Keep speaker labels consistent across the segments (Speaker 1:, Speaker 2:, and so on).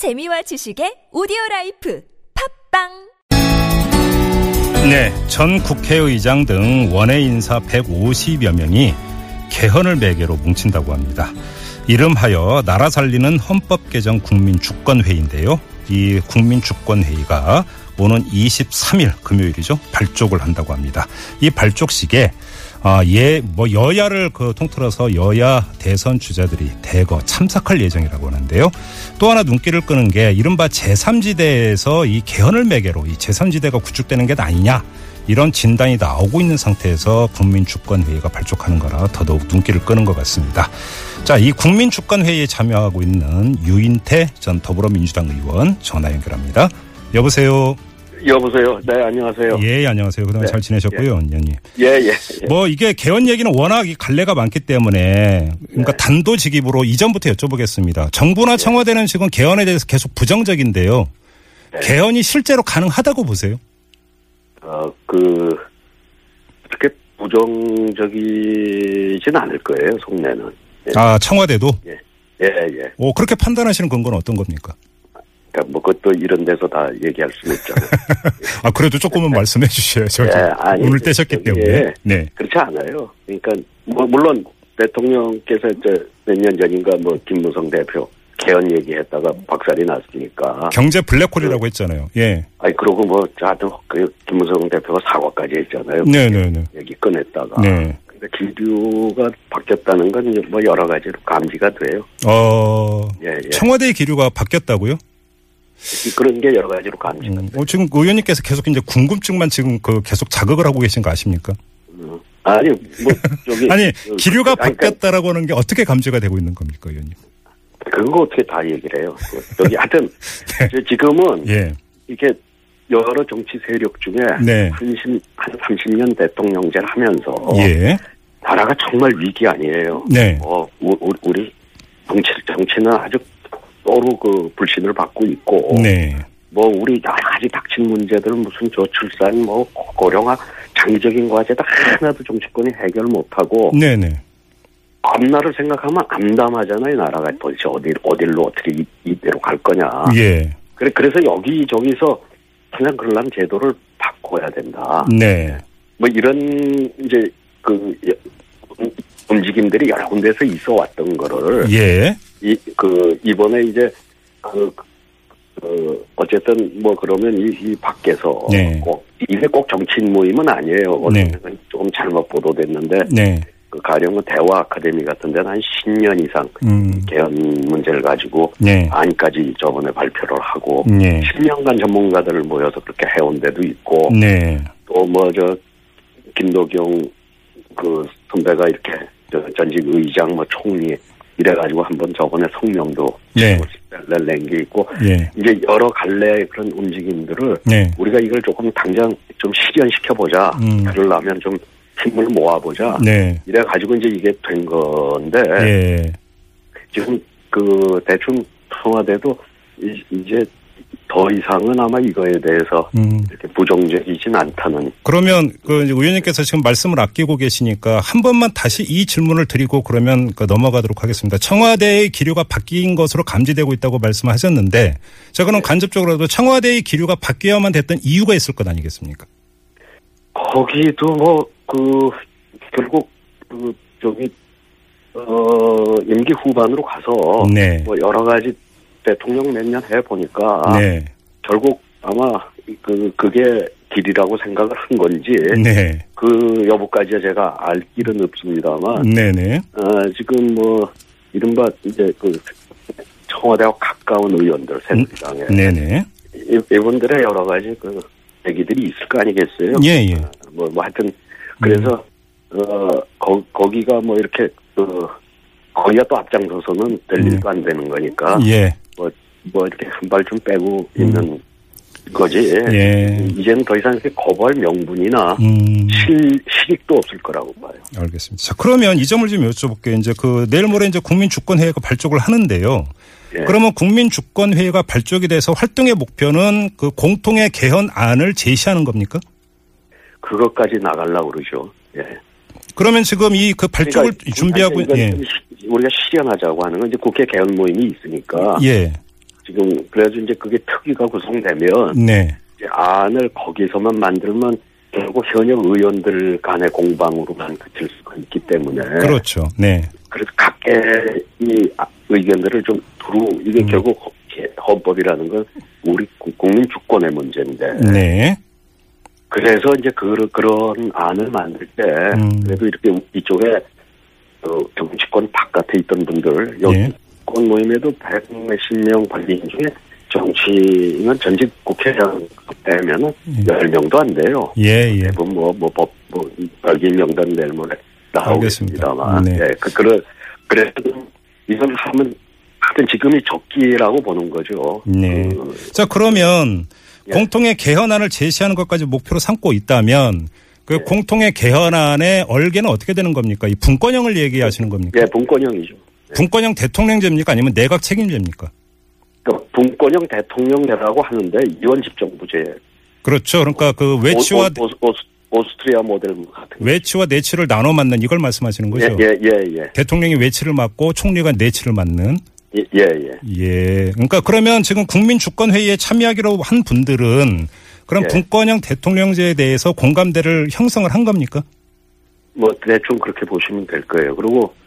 Speaker 1: 재미와 지식의 오디오 라이프 팟빵
Speaker 2: 네, 전 국회의장 등 원외 인사 150여 명이 개헌을 매개로 뭉친다고 합니다. 이름하여 나라 살리는 헌법 개정 국민 주권 회의인데요. 이 국민 주권 회의가 오는 23일 금요일이죠. 발족을 한다고 합니다. 이 발족식에 아, 예, 뭐 여야를 그 통틀어서 여야 대선 주자들이 대거 참석할 예정이라고 하는데요. 또 하나 눈길을 끄는 게 이른바 제3지대에서 이 개헌을 매개로 이 제3지대가 구축되는 게 아니냐. 이런 진단이 나오고 있는 상태에서 국민주권회의가 발족하는 거라 더더욱 눈길을 끄는 것 같습니다. 자, 이 국민주권회의에 참여하고 있는 유인태 전 더불어민주당 의원 전화 연결합니다. 여보세요.
Speaker 3: 여보세요. 네, 안녕하세요.
Speaker 2: 예, 안녕하세요. 그동안
Speaker 3: 네.
Speaker 2: 잘 지내셨고요, 의원님.
Speaker 3: 예, 예. 예.
Speaker 2: 뭐 이게 개헌 얘기는 워낙 이 갈래가 많기 때문에 그러니까
Speaker 3: 네.
Speaker 2: 단도직입으로 이전부터 여쭤보겠습니다. 정부나 청와대는 지금 개헌에 대해서 계속 부정적인데요.
Speaker 3: 네.
Speaker 2: 개헌이 실제로 가능하다고 보세요?
Speaker 3: 어, 그, 그렇게 부정적이진 않을 거예요, 속내는. 예,
Speaker 2: 아 청와대도
Speaker 3: 예, 예.
Speaker 2: 오 그렇게 판단하시는 근거는 어떤 겁니까?
Speaker 3: 그러니까 뭐 그것도 이런 데서 다 얘기할 수는 있잖아요.
Speaker 2: 아 그래도 조금은 말씀해 주셔야죠.
Speaker 3: 예, 아니,
Speaker 2: 오늘 떼셨기
Speaker 3: 저기,
Speaker 2: 때문에.
Speaker 3: 예.
Speaker 2: 네.
Speaker 3: 그렇지 않아요. 그러니까, 뭐, 물론 대통령께서 몇년 전인가 뭐 김무성 대표 개헌 얘기했다가 박살이 났으니까.
Speaker 2: 경제 블랙홀이라고 했잖아요. 예.
Speaker 3: 아니, 그러고 뭐, 하여튼 그 김무성 대표가 사과까지 했잖아요.
Speaker 2: 네네네.
Speaker 3: 얘기 꺼냈다가.
Speaker 2: 네.
Speaker 3: 근데 기류가 바뀌었다는 건 뭐 여러 가지로 감지가 돼요.
Speaker 2: 어
Speaker 3: 예, 예.
Speaker 2: 청와대의 기류가 바뀌었다고요?
Speaker 3: 그런 게 여러 가지로 감지가
Speaker 2: 음, 지금 의원님께서 계속 이제 궁금증만 지금 그 계속 자극을 하고 계신 거 아십니까?
Speaker 3: 아니, 뭐, 저기.
Speaker 2: 아니
Speaker 3: 그,
Speaker 2: 기류가
Speaker 3: 아니, 그러니까
Speaker 2: 바뀌었다라고 하는 게 어떻게 감지가 되고 있는 겁니까, 의원님?
Speaker 3: 그거 어떻게 다 얘기를 해요. 그, 여기 하여튼, 저 지금은
Speaker 2: 예.
Speaker 3: 이게 여러 정치 세력 중에
Speaker 2: 네.
Speaker 3: 한, 10, 한 30년 대통령제를 하면서
Speaker 2: 예.
Speaker 3: 나라가 정말 위기 아니에요.
Speaker 2: 네.
Speaker 3: 어, 우리 정치, 정치는 아주 또로 그 불신을 받고 있고
Speaker 2: 네.
Speaker 3: 뭐 우리 여러 가지 닥친 문제들 무슨 저출산 뭐 고령화 장기적인 과제다 하나도 정치권이 해결 못하고
Speaker 2: 네네.
Speaker 3: 앞날을 생각하면 암담하잖아요 나라가 도대체 어디 어디로 어떻게 이, 이대로 갈 거냐
Speaker 2: 예.
Speaker 3: 그래 그래서 여기 저기서 그냥 그러려면 제도를 바꿔야 된다
Speaker 2: 네.
Speaker 3: 뭐 이런 이제 그 음, 움직임들이 여러 군데서 있어 왔던 거를
Speaker 2: 예.
Speaker 3: 이 그 이번에 이제 그, 그 어쨌든 뭐 그러면 이, 이 밖에서
Speaker 2: 네.
Speaker 3: 꼭 이게 꼭 정치인 모임은 아니에요.
Speaker 2: 네.
Speaker 3: 조금 잘못 보도됐는데
Speaker 2: 네.
Speaker 3: 그 가령은 대화 아카데미 같은 데는 한 10년 이상
Speaker 2: 음.
Speaker 3: 개헌 문제를 가지고
Speaker 2: 네.
Speaker 3: 안까지 저번에 발표를 하고
Speaker 2: 네.
Speaker 3: 10년간 전문가들을 모여서 그렇게 해온 데도 있고
Speaker 2: 네.
Speaker 3: 또뭐 저 김도경 그 선배가 이렇게 저 전직 의장 뭐 총리 이래가지고 한번 저번에 성명도
Speaker 2: 네.
Speaker 3: 낸게 있고
Speaker 2: 예.
Speaker 3: 이제 여러 갈래의 그런 움직임들을
Speaker 2: 네.
Speaker 3: 우리가 이걸 조금 당장 좀 실현시켜 보자.
Speaker 2: 음.
Speaker 3: 그러려면 좀 힘을 모아보자.
Speaker 2: 네.
Speaker 3: 이래가지고 이제 이게 된 건데
Speaker 2: 예.
Speaker 3: 지금 그 대충 청와대도 이- 이제 더 이상은 아마 이거에 대해서
Speaker 2: 음.
Speaker 3: 이렇게 부정적이진 않다는
Speaker 2: 그러면 그 의원님께서 지금 말씀을 아끼고 계시니까 한 번만 다시 이 질문을 드리고 그러면 그 넘어가도록 하겠습니다. 청와대의 기류가 바뀐 것으로 감지되고 있다고 말씀하셨는데 자 그럼 간접적으로도 청와대의 기류가 바뀌어야만 됐던 이유가 있을 것 아니겠습니까?
Speaker 3: 거기도 뭐 그 결국 그 저기 어 임기 후반으로 가서
Speaker 2: 네.
Speaker 3: 뭐 여러 가지 대통령 몇 년 해 보니까
Speaker 2: 네.
Speaker 3: 결국 아마 그 그게 길이라고 생각을 한 건지
Speaker 2: 네.
Speaker 3: 그 여부까지 제가 알 길은 없습니다만
Speaker 2: 네네.
Speaker 3: 어, 지금 뭐 이른바 이제 그 청와대와 가까운 의원들 새누리당에
Speaker 2: 네네.
Speaker 3: 이- 이분들의 여러 가지 그 얘기들이 있을 거 아니겠어요?
Speaker 2: 예, 예.
Speaker 3: 뭐, 뭐 하여튼 그래서 어 거, 거기가 뭐 이렇게 그 거기가 또 앞장서서는 될
Speaker 2: 음.
Speaker 3: 일도 안 되는 거니까
Speaker 2: 예.
Speaker 3: 뭐, 뭐 이렇게 한 발 좀 빼고 있는 거지.
Speaker 2: 예.
Speaker 3: 이제는 더 이상 이렇게 거부할 명분이나
Speaker 2: 음.
Speaker 3: 실, 실익도 없을 거라고 봐요.
Speaker 2: 알겠습니다. 자, 그러면 이 점을 좀 여쭤볼게요. 이제 그 내일 모레 이제 국민주권회의가 발족을 하는데요.
Speaker 3: 예.
Speaker 2: 그러면 국민주권회의가 발족이 돼서 활동의 목표는 그 공통의 개헌안을 제시하는 겁니까?
Speaker 3: 그것까지 나가려고 그러죠. 예.
Speaker 2: 그러면 지금 이 그 발족을
Speaker 3: 그러니까
Speaker 2: 준비하고 예.
Speaker 3: 시- 우리가 실현하자고 하는 건 이제 국회 개헌 모임이 있으니까
Speaker 2: 예.
Speaker 3: 지금 그래서 이제 그게 특위가 구성되면
Speaker 2: 네.
Speaker 3: 안을 거기서만 만들면 결국 현역 의원들 간의 공방으로만 그칠 수가 있기 때문에
Speaker 2: 그렇죠. 네.
Speaker 3: 그래서 각계의 이 아- 의견들을 좀 두루 이게
Speaker 2: 음.
Speaker 3: 결국 헌- 헌법이라는 건 우리 국- 국민 주권의 문제인데
Speaker 2: 네.
Speaker 3: 그래서 이제 그, 그런 안을 만들 때
Speaker 2: 음.
Speaker 3: 그래도 이렇게 이쪽에 어, 정치권 바깥에 있던 분들 여기
Speaker 2: 예.
Speaker 3: 권 모임에도 백 몇십 명 관리인 중에 정치인은 전직 국회의장 빼면은
Speaker 2: 예.
Speaker 3: 열 명도 안 돼요.
Speaker 2: 예, 예.
Speaker 3: 대부분 뭐 뭐 법 뭐 별개 명단 내일 모레 나오겠습니다만,
Speaker 2: 알겠습니다. 네.
Speaker 3: 예, 그 그래 그래도 이건 하면 하여튼 지금이 적기라고 보는 거죠.
Speaker 2: 네.
Speaker 3: 그,
Speaker 2: 자, 그러면
Speaker 3: 예.
Speaker 2: 공통의 개헌안을 제시하는 것까지 목표로 삼고 있다면 그
Speaker 3: 예.
Speaker 2: 공통의 개헌안의 얼개는 어떻게 되는 겁니까? 이 분권형을 얘기하시는 겁니까?
Speaker 3: 예, 분권형이죠.
Speaker 2: 분권형 대통령제입니까? 아니면 내각 책임제입니까?
Speaker 3: 그러니까 분권형 대통령제라고 하는데 이원 집 정부제.
Speaker 2: 그렇죠. 그러니까 그 외치와
Speaker 3: 오, 오, 오, 오스트리아 모델 같은.
Speaker 2: 외치와 내치를 나눠 맡는 이걸 말씀하시는 거죠.
Speaker 3: 예, 예, 예, 예,
Speaker 2: 대통령이 외치를 맡고 총리가 내치를 맡는.
Speaker 3: 예, 예, 예.
Speaker 2: 예. 그러니까 그러면 지금 국민 주권 회의에 참여하기로 한 분들은 그럼
Speaker 3: 예.
Speaker 2: 분권형 대통령제에 대해서 공감대를 형성을 한 겁니까?
Speaker 3: 뭐 대충 그렇게 보시면 될 거예요. 그리고 저-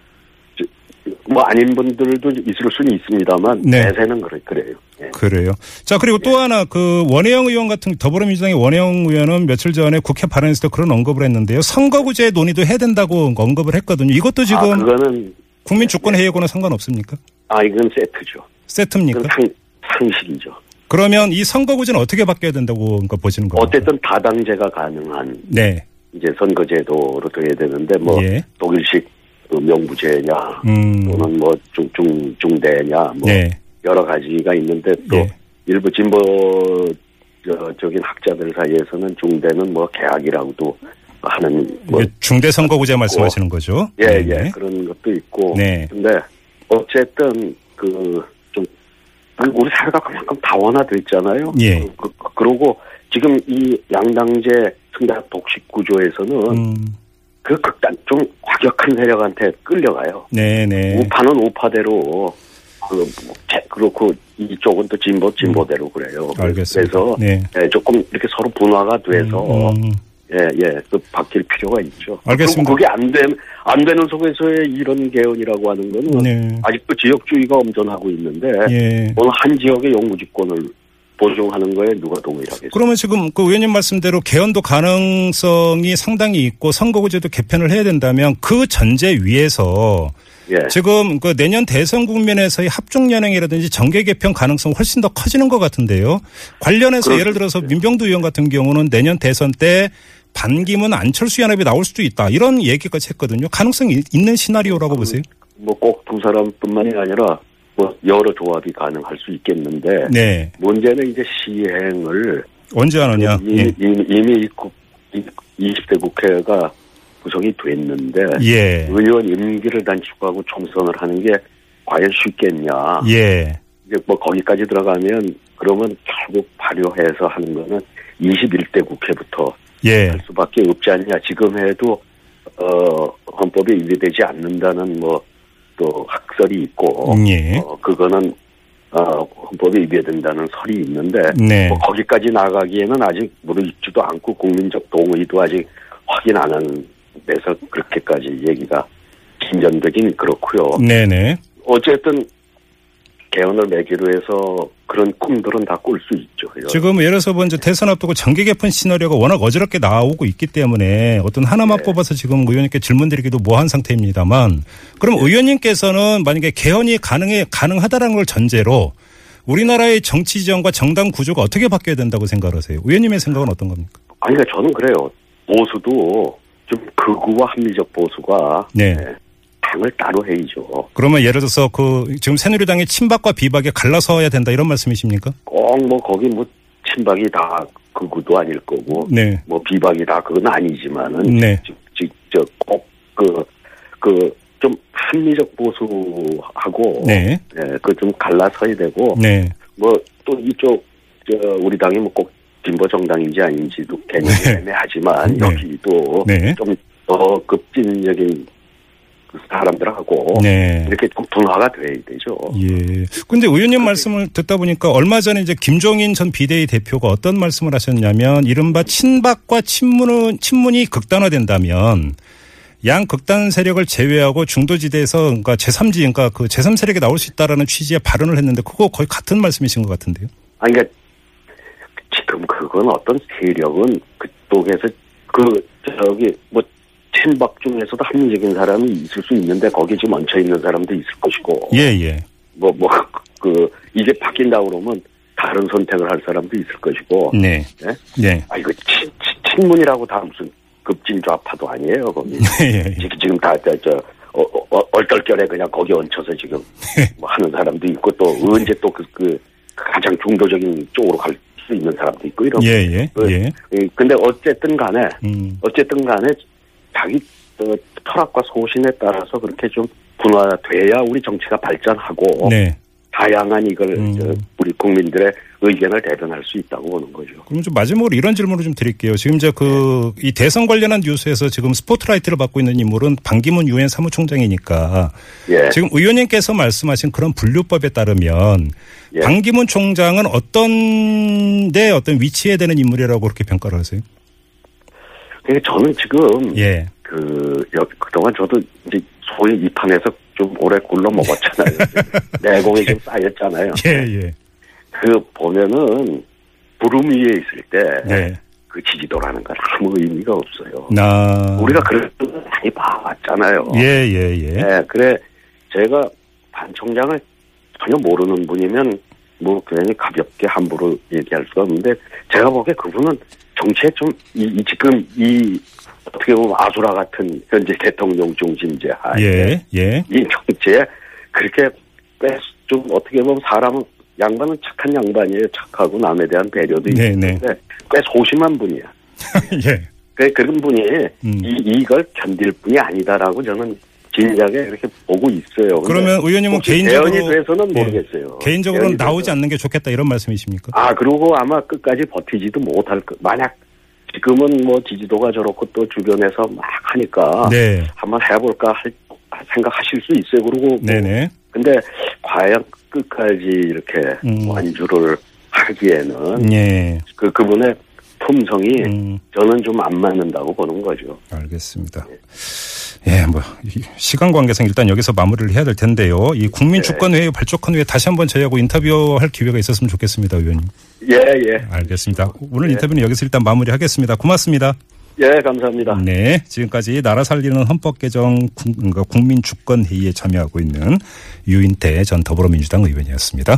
Speaker 3: 뭐 아닌 분들도 있을 수는 있습니다만
Speaker 2: 네.
Speaker 3: 대세는 그래 그래요. 예.
Speaker 2: 그래요. 자, 그리고 또 하나 그 원혜영 의원 같은 더불어민주당의 원혜영 의원은 며칠 전에 국회 발언에서 그런 언급을 했는데요. 선거구제 논의도 해야 된다고 언급을 했거든요. 이것도 지금
Speaker 3: 아 그거는
Speaker 2: 국민 주권회의하고는 상관없습니까?
Speaker 3: 아 이건 세트죠.
Speaker 2: 세트입니까?
Speaker 3: 상 상식이죠.
Speaker 2: 그러면 이 선거구제는 어떻게 바뀌어야 된다고 그러니까 보시는 겁니까?
Speaker 3: 어쨌든 다당제가 가능한
Speaker 2: 네.
Speaker 3: 이제 선거제도로 돼야 되는데 뭐
Speaker 2: 예.
Speaker 3: 독일식 그 명부제냐
Speaker 2: 음.
Speaker 3: 또는 뭐 중, 중, 중대냐 뭐
Speaker 2: 네.
Speaker 3: 여러 가지가 있는데 또
Speaker 2: 예.
Speaker 3: 일부 진보 적인 학자들 사이에서는 중대는 뭐 계약이라고도 하는 뭐
Speaker 2: 중대 선거구제 말씀하시는 거죠?
Speaker 3: 예,
Speaker 2: 네.
Speaker 3: 예, 그런 것도 있고.
Speaker 2: 네.
Speaker 3: 근데, 어쨌든, 그, 좀, 우리 사회가 그만큼 다원화돼 있잖아요.
Speaker 2: 예.
Speaker 3: 그, 그, 러고 지금 이 양당제 승자 독식 구조에서는
Speaker 2: 음.
Speaker 3: 그 극단, 좀 과격한 세력한테 끌려가요.
Speaker 2: 네네.
Speaker 3: 우파는 우파대로, 그, 뭐 제- 그렇고, 이쪽은 또 진보, 진보대로 그래요.
Speaker 2: 음. 알겠습니다.
Speaker 3: 그래서,
Speaker 2: 네.
Speaker 3: 예, 조금 이렇게 서로 분화가 돼서,
Speaker 2: 음.
Speaker 3: 예, 예, 그 바뀔 필요가 있죠.
Speaker 2: 알겠습니다.
Speaker 3: 그게 안 되, 안 되는 속에서의 이런 개헌이라고 하는 거는
Speaker 2: 네.
Speaker 3: 아직도 지역주의가 엄존하고 있는데
Speaker 2: 예.
Speaker 3: 어느 한 지역의 영구집권을 보증하는 거에 누가 동의하겠어요?
Speaker 2: 그러면 지금 그 의원님 말씀대로 개헌도 가능성이 상당히 있고 선거구제도 개편을 해야 된다면 그 전제 위에서
Speaker 3: 예,
Speaker 2: 지금 그 내년 대선 국면에서의 합종 연행이라든지 정계 개편 가능성 훨씬 더 커지는 것 같은데요. 관련해서
Speaker 3: 그렇죠.
Speaker 2: 예를 들어서 민병두 의원 같은 경우는 내년 대선 때 반기문 안철수 연합이 나올 수도 있다 이런 얘기까지 했거든요. 가능성이 있는 시나리오라고 보세요.
Speaker 3: 뭐 꼭 두 사람뿐만이 아니라 뭐 여러 조합이 가능할 수 있겠는데
Speaker 2: 네.
Speaker 3: 문제는 이제 시행을
Speaker 2: 언제 하느냐.
Speaker 3: 이미,
Speaker 2: 예.
Speaker 3: 이미, 이미 국- 이- 20대 국회가 구성이 됐는데
Speaker 2: 예.
Speaker 3: 의원 임기를 단축하고 총선을 하는 게 과연 쉽겠냐?
Speaker 2: 예.
Speaker 3: 이제 뭐 거기까지 들어가면 그러면 결국 발효해서 하는 거는 21대 국회부터
Speaker 2: 예.
Speaker 3: 할 수밖에 없지 않냐. 지금 해도 어 헌법에 위배되지 않는다는 뭐 또 학설이 있고
Speaker 2: 예.
Speaker 3: 어 그거는 어 헌법에 위배된다는 설이 있는데
Speaker 2: 네.
Speaker 3: 뭐 거기까지 나가기에는 아직 무르익지도 않고 국민적 동의도 아직 확인 안 하는 데서 그렇게까지 얘기가 진전되긴 그렇고요.
Speaker 2: 네네.
Speaker 3: 어쨌든 개헌을 매기로 해서 그런 꿈들은 다 꿀 수 있죠.
Speaker 2: 지금 예를 들어서 먼저 대선 앞두고 정계 개편 시나리오가 워낙 어지럽게 나오고 있기 때문에 어떤 하나만
Speaker 3: 네.
Speaker 2: 뽑아서 지금 의원님께 질문 드리기도 뭐한 상태입니다만 그럼
Speaker 3: 네.
Speaker 2: 의원님께서는 만약에 개헌이 가능해 가능하다라는 걸 전제로 우리나라의 정치 지형과 정당 구조가 어떻게 바뀌어야 된다고 생각하세요? 의원님의 생각은 어떤 겁니까?
Speaker 3: 아니, 그러니까 저는 그래요. 보수도 좀 극우와 합리적 보수가
Speaker 2: 네.
Speaker 3: 네, 당을 따로 해야죠.
Speaker 2: 그러면 예를 들어서 그 지금 새누리당의 친박과 비박에 갈라서야 된다 이런 말씀이십니까?
Speaker 3: 꼭 뭐 거기 뭐 친박이 다 극우도 아닐 거고
Speaker 2: 네.
Speaker 3: 뭐 비박이 다 그건 아니지만은
Speaker 2: 네.
Speaker 3: 저꼭그 그 좀 합리적 보수하고
Speaker 2: 네.
Speaker 3: 그좀 갈라서야 되고
Speaker 2: 네.
Speaker 3: 뭐또 이쪽 저 우리 당이 뭐 꼭 진보 정당인지 아닌지도 개념이
Speaker 2: 네.
Speaker 3: 애매하지만
Speaker 2: 네.
Speaker 3: 여기도
Speaker 2: 네.
Speaker 3: 좀더 급진적인 사람들하고
Speaker 2: 네.
Speaker 3: 이렇게 좀 분화가 돼야 되죠.
Speaker 2: 예. 근데 의원님 말씀을 듣다 보니까 얼마 전에 이제 김종인 전 비대위 대표가 어떤 말씀을 하셨냐면 이른바 친박과 친문은 친문이 극단화된다면 양 극단 세력을 제외하고 중도지대에서 그러니까 제3지 그러니까 그 제3 세력이 나올 수 있다라는 취지의 발언을 했는데 그거 거의 같은 말씀이신 것 같은데요.
Speaker 3: 아니, 그러니까 지금 그건 어떤 세력은 그쪽에서 그 저기 뭐 친박 중에서도 합리적인 사람이 있을 수 있는데 거기 지금 얹혀 있는 사람도 있을 것이고
Speaker 2: 예, 예.
Speaker 3: 뭐 뭐 그 이제 바뀐다 그러면 다른 선택을 할 사람도 있을 것이고
Speaker 2: 네.
Speaker 3: 네?
Speaker 2: 네.
Speaker 3: 아 이거 친, 친- 친문이라고 다 무슨 급진 좌파도 아니에요 거기
Speaker 2: 예, 예.
Speaker 3: 지금 지금 다저 어, 어, 얼떨결에 그냥 거기 얹혀서 지금 뭐 하는 사람도 있고 또 언제 또 그 그 가장 중도적인 쪽으로 갈 수 있는 사람도 있고 이런
Speaker 2: 예, 예. 예.
Speaker 3: 예, 근데 어쨌든 간에
Speaker 2: 음.
Speaker 3: 어쨌든 간에 자기 어, 철학과 소신에 따라서 그렇게 좀 분화돼야 우리 정치가 발전하고
Speaker 2: 네.
Speaker 3: 다양한 이걸
Speaker 2: 음.
Speaker 3: 저, 우리 국민들의 의견을 대변할 수 있다고 보는 거죠.
Speaker 2: 그럼 좀 마지막으로 이런 질문을 좀 드릴게요. 지금 이제 그이 대선 관련한 뉴스에서 지금 스포트라이트를 받고 있는 인물은 반기문 유엔 사무총장이니까
Speaker 3: 예.
Speaker 2: 지금 의원님께서 말씀하신 그런 분류법에 따르면
Speaker 3: 예.
Speaker 2: 반기문 총장은 어떤 데 어떤 위치에 되는 인물이라고 그렇게 평가를 하세요?
Speaker 3: 그러니까 저는 지금
Speaker 2: 예.
Speaker 3: 그 여- 그동안 저도 이제 소위 이 판에서 좀 오래 굴러 먹었잖아요. 내공이 좀 쌓였잖아요.
Speaker 2: 예, 예.
Speaker 3: 그 보면은 구름 위에 있을 때
Speaker 2: 네.
Speaker 3: 그 지지도라는 건 아무 의미가 없어요.
Speaker 2: 나
Speaker 3: 우리가 그런 걸 많이 봐왔잖아요.
Speaker 2: 예, 예, 예.
Speaker 3: 네, 그래 제가 반 총장을 전혀 모르는 분이면 뭐 괜히 가볍게 함부로 얘기할 수가 없는데 제가 보기에 그분은 정치에 좀 이, 이 지금 이 어떻게 보면 아수라 같은 현재 대통령 중심제 하에
Speaker 2: 예, 예.
Speaker 3: 이 정치에 그렇게 꽤좀 어떻게 보면 사람은 양반은 착한 양반이에요. 착하고 남에 대한 배려도
Speaker 2: 네,
Speaker 3: 있는데 꽤 소심한 분이야.
Speaker 2: 예.
Speaker 3: 그 그런 분이
Speaker 2: 음.
Speaker 3: 이, 이걸 견딜 분이 아니다라고 저는 진작에 그렇게 보고 있어요.
Speaker 2: 그러면 의원님은 개인적으로 예.
Speaker 3: 모르겠어요.
Speaker 2: 개인적으로는 나오지. 않는 게 좋겠다 이런 말씀이십니까?
Speaker 3: 아 그리고 아마 끝까지 버티지도 못할 거. 만약 지금은 뭐 지지도가 저렇고 또 주변에서 막 하니까
Speaker 2: 네.
Speaker 3: 한번 해볼까 할 생각하실 수 있어요. 그리고 뭐
Speaker 2: 네네.
Speaker 3: 근데 과연 끝까지 이렇게
Speaker 2: 음.
Speaker 3: 완주를 하기에는
Speaker 2: 예.
Speaker 3: 그 그분의 품성이
Speaker 2: 음.
Speaker 3: 저는 좀 안 맞는다고 보는 거죠.
Speaker 2: 알겠습니다. 예, 뭐이 시간 관계상 일단 여기서 마무리를 해야 될 텐데요. 이 국민주권회의 발족한 후에 다시 한번 저희하고 인터뷰할 기회가 있었으면 좋겠습니다, 의원님.
Speaker 3: 예, 예.
Speaker 2: 알겠습니다. 오늘
Speaker 3: 예.
Speaker 2: 인터뷰는 여기서 일단 마무리하겠습니다. 고맙습니다.
Speaker 3: 예, 감사합니다.
Speaker 2: 네, 지금까지 나라 살리는 헌법 개정 국민주권회의에 참여하고 있는 유인태 전 더불어민주당 의원이었습니다.